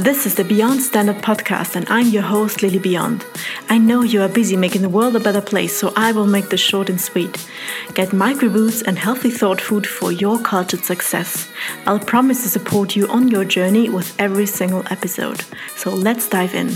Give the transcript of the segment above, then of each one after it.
This is the Beyond Standard podcast, and I'm your host, Lilly Beyond. I know you are busy making the world a better place, so I will make this short and sweet. Get micro boosts and healthy thought food for your cultured success. I'll promise to support you on your journey with every single episode. So let's dive in.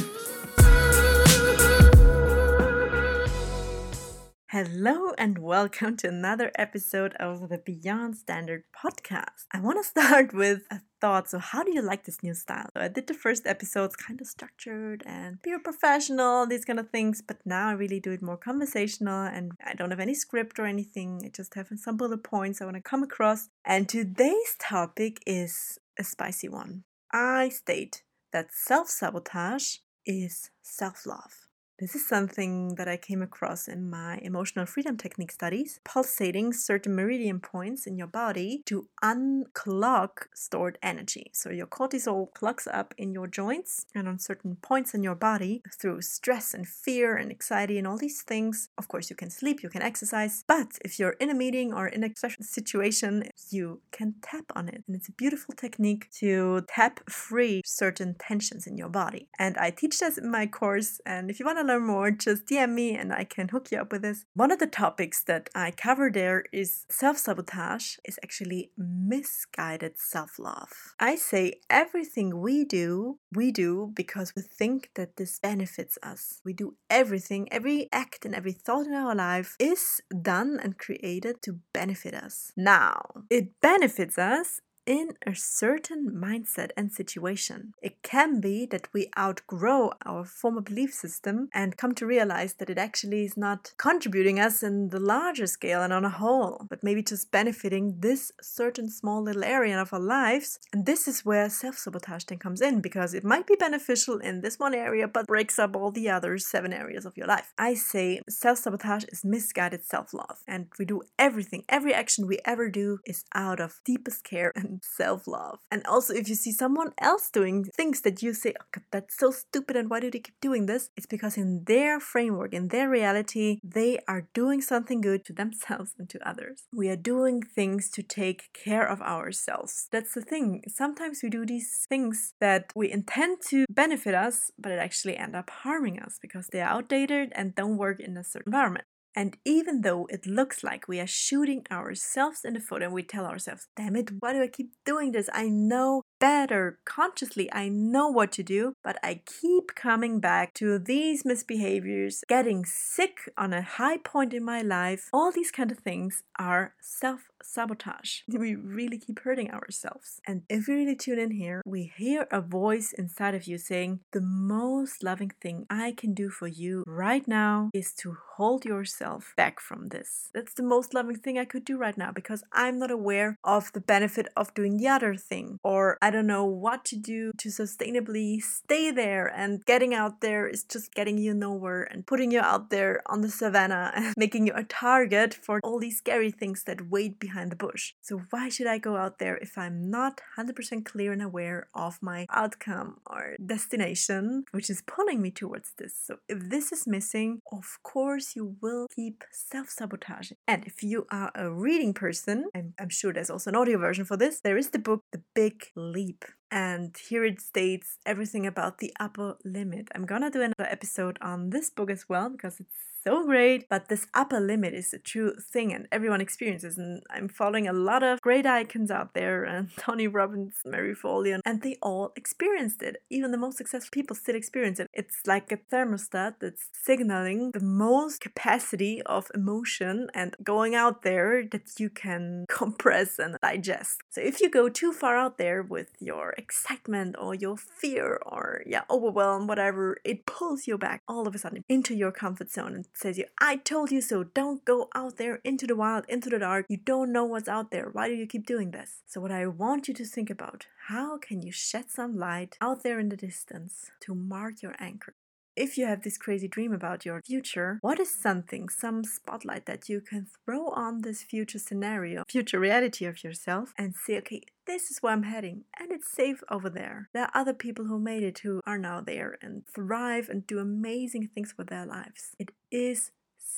Hello and welcome to another episode of the Beyond Standard podcast. I want to start with a thought. So, how do you like this new style? So I did the first episodes kind of structured and be professional, these kind of things, but now I really do it more conversational and I don't have any script or anything. I just have some bullet points I want to come across. And today's topic is a spicy one. I state that self sabotage is self love. This is something that I came across in my emotional freedom technique studies, pulsating certain meridian points in your body to unclog stored energy. So your cortisol clogs up in your joints and on certain points in your body through stress and fear and anxiety and all these things. Of course, you can sleep, you can exercise, but if you're in a meeting or in a situation, you can tap on it. And it's a beautiful technique to tap free certain tensions in your body. And I teach this in my course. And if you want to learn more, just DM me and I can hook you up with this. One of the topics that I cover there is self sabotage, is actually misguided self love. I say everything we do, we do because we think that this benefits us. We do everything, every act and every thought in our life is done and created to benefit us. Now, it benefits us in a certain mindset and situation. It can be that we outgrow our former belief system and come to realize that it actually is not contributing us in the larger scale and on a whole, but maybe just benefiting this certain small little area of our lives. And this is where self sabotage then comes in because it might be beneficial in this one area but breaks up all the other seven areas of your life. I say self sabotage is misguided self love, and we do everything, every action we ever do is out of deepest care and self love. And also, if you see someone else doing things that you say, oh, God, that's so stupid, and why do they keep doing this? It's because in their framework, in their reality, they are doing something good to themselves and to others. We are doing things to take care of ourselves. That's the thing. Sometimes we do these things that we intend to benefit us, but it actually end up harming us because they are outdated and don't work in a certain environment. And even though it looks like we are shooting ourselves in the foot and we tell ourselves, damn it, why do I keep doing this? I know better consciously. I know what to do, but I keep coming back to these misbehaviors, getting sick on a high point in my life. All these kind of things are self sabotage. We really keep hurting ourselves. And if we really tune in here, we hear a voice inside of you saying, The most loving thing I can do for you right now is to hold yourself back from this. That's the most loving thing I could do right now because I'm not aware of the benefit of doing the other thing. Or I don't know what to do to sustainably stay there. And getting out there is just getting you nowhere and putting you out there on the savannah and making you a target for all these scary things that wait behind the bush. So, why should I go out there if I'm not 100% clear and aware of my outcome or destination, which is pulling me towards this? So, if this is missing, of course, you will keep self sabotaging. And if you are a reading person, I'm sure there's also an audio version for this, there is the book The Big Leap sleep. And here it states everything about the upper limit. I'm gonna do another episode on this book as well because it's so great, but this upper limit is a true thing and everyone experiences. And I'm following a lot of great icons out there, uh, and Tony Robbins, Marie Forleo, and they all experienced it. Even the most successful people still experience it. It's like a thermostat that's signaling the most capacity of emotion and going out there that you can compress and digest. So if you go too far out there with your excitement or your fear or yeah, overwhelm, whatever, it pulls you back all of a sudden into your comfort zone and says you, I told you so. Don't go out there into the wild, into the dark. You don't know what's out there. Why do you keep doing this? So, what I want you to think about how can you shed some light out there in the distance to mark your anchor? If you have this crazy dream about your future, what is something, some spotlight that you can throw on this future scenario, future reality of yourself, and say, okay, this is where I'm heading, and it's safe over there. There are other people who made it who are now there and thrive and do amazing things with their lives. It is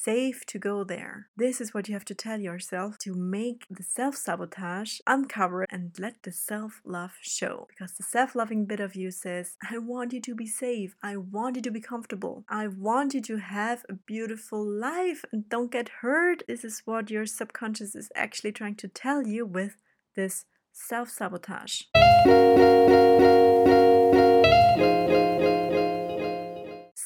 safe to go there. This is what you have to tell yourself to make the self sabotage uncover and let the self love show. Because the self loving bit of you says, I want you to be safe. I want you to be comfortable. I want you to have a beautiful life and don't get hurt. This is what your subconscious is actually trying to tell you with this self sabotage.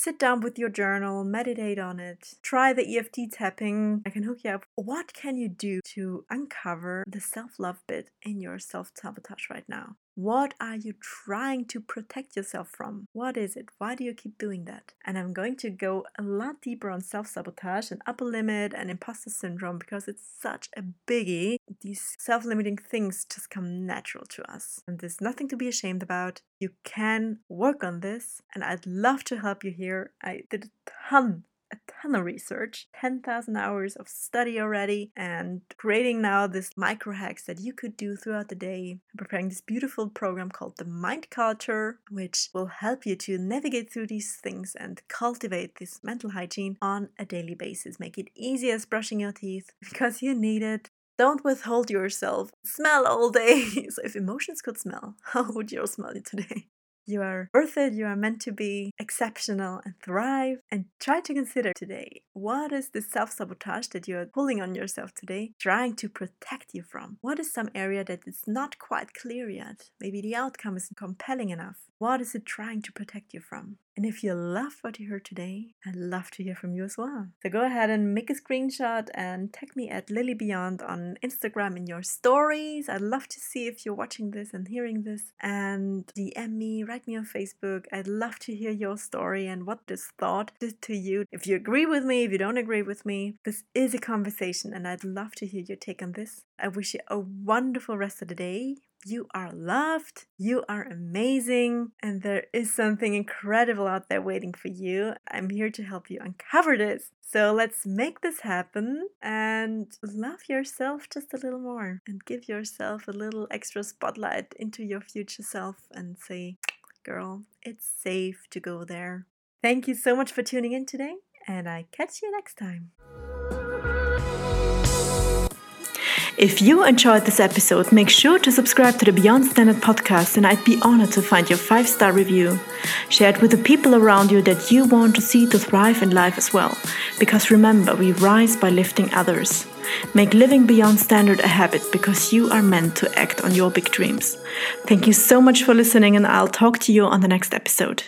sit down with your journal, meditate on it, try the EFT tapping. I can hook you up. What can you do to uncover the self love bit in your self sabotage right now? What are you trying to protect yourself from? What is it? Why do you keep doing that? And I'm going to go a lot deeper on self sabotage and upper limit and imposter syndrome because it's such a biggie. These self limiting things just come natural to us. And there's nothing to be ashamed about. You can work on this, and I'd love to help you here. I did a ton a ton of research, 10,000 hours of study already, and creating now this micro hacks that you could do throughout the day. I'm preparing this beautiful program called the Mind Culture, which will help you to navigate through these things and cultivate this mental hygiene on a daily basis. Make it easy as brushing your teeth because you need it. Don't withhold yourself. Smell all day. so, if emotions could smell, how would yours smell today? You are worth it, you are meant to be exceptional and thrive. And try to consider today what is the self sabotage that you're pulling on yourself today, trying to protect you from? What is some area that is not quite clear yet? Maybe the outcome isn't compelling enough. What is it trying to protect you from? And if you love what you heard today, I'd love to hear from you as well. So go ahead and make a screenshot and tag me at Lilly Beyond on Instagram in your stories. I'd love to see if you're watching this and hearing this. And DM me, write me on Facebook. I'd love to hear your story and what this thought did to you. If you agree with me, if you don't agree with me, this is a conversation and I'd love to hear your take on this. I wish you a wonderful rest of the day. You are loved, you are amazing, and there is something incredible out there waiting for you. I'm here to help you uncover this. So let's make this happen and love yourself just a little more and give yourself a little extra spotlight into your future self and say, girl, it's safe to go there. Thank you so much for tuning in today, and I catch you next time. If you enjoyed this episode, make sure to subscribe to the Beyond Standard podcast, and I'd be honored to find your five star review. Share it with the people around you that you want to see to thrive in life as well. Because remember, we rise by lifting others. Make living beyond standard a habit because you are meant to act on your big dreams. Thank you so much for listening, and I'll talk to you on the next episode.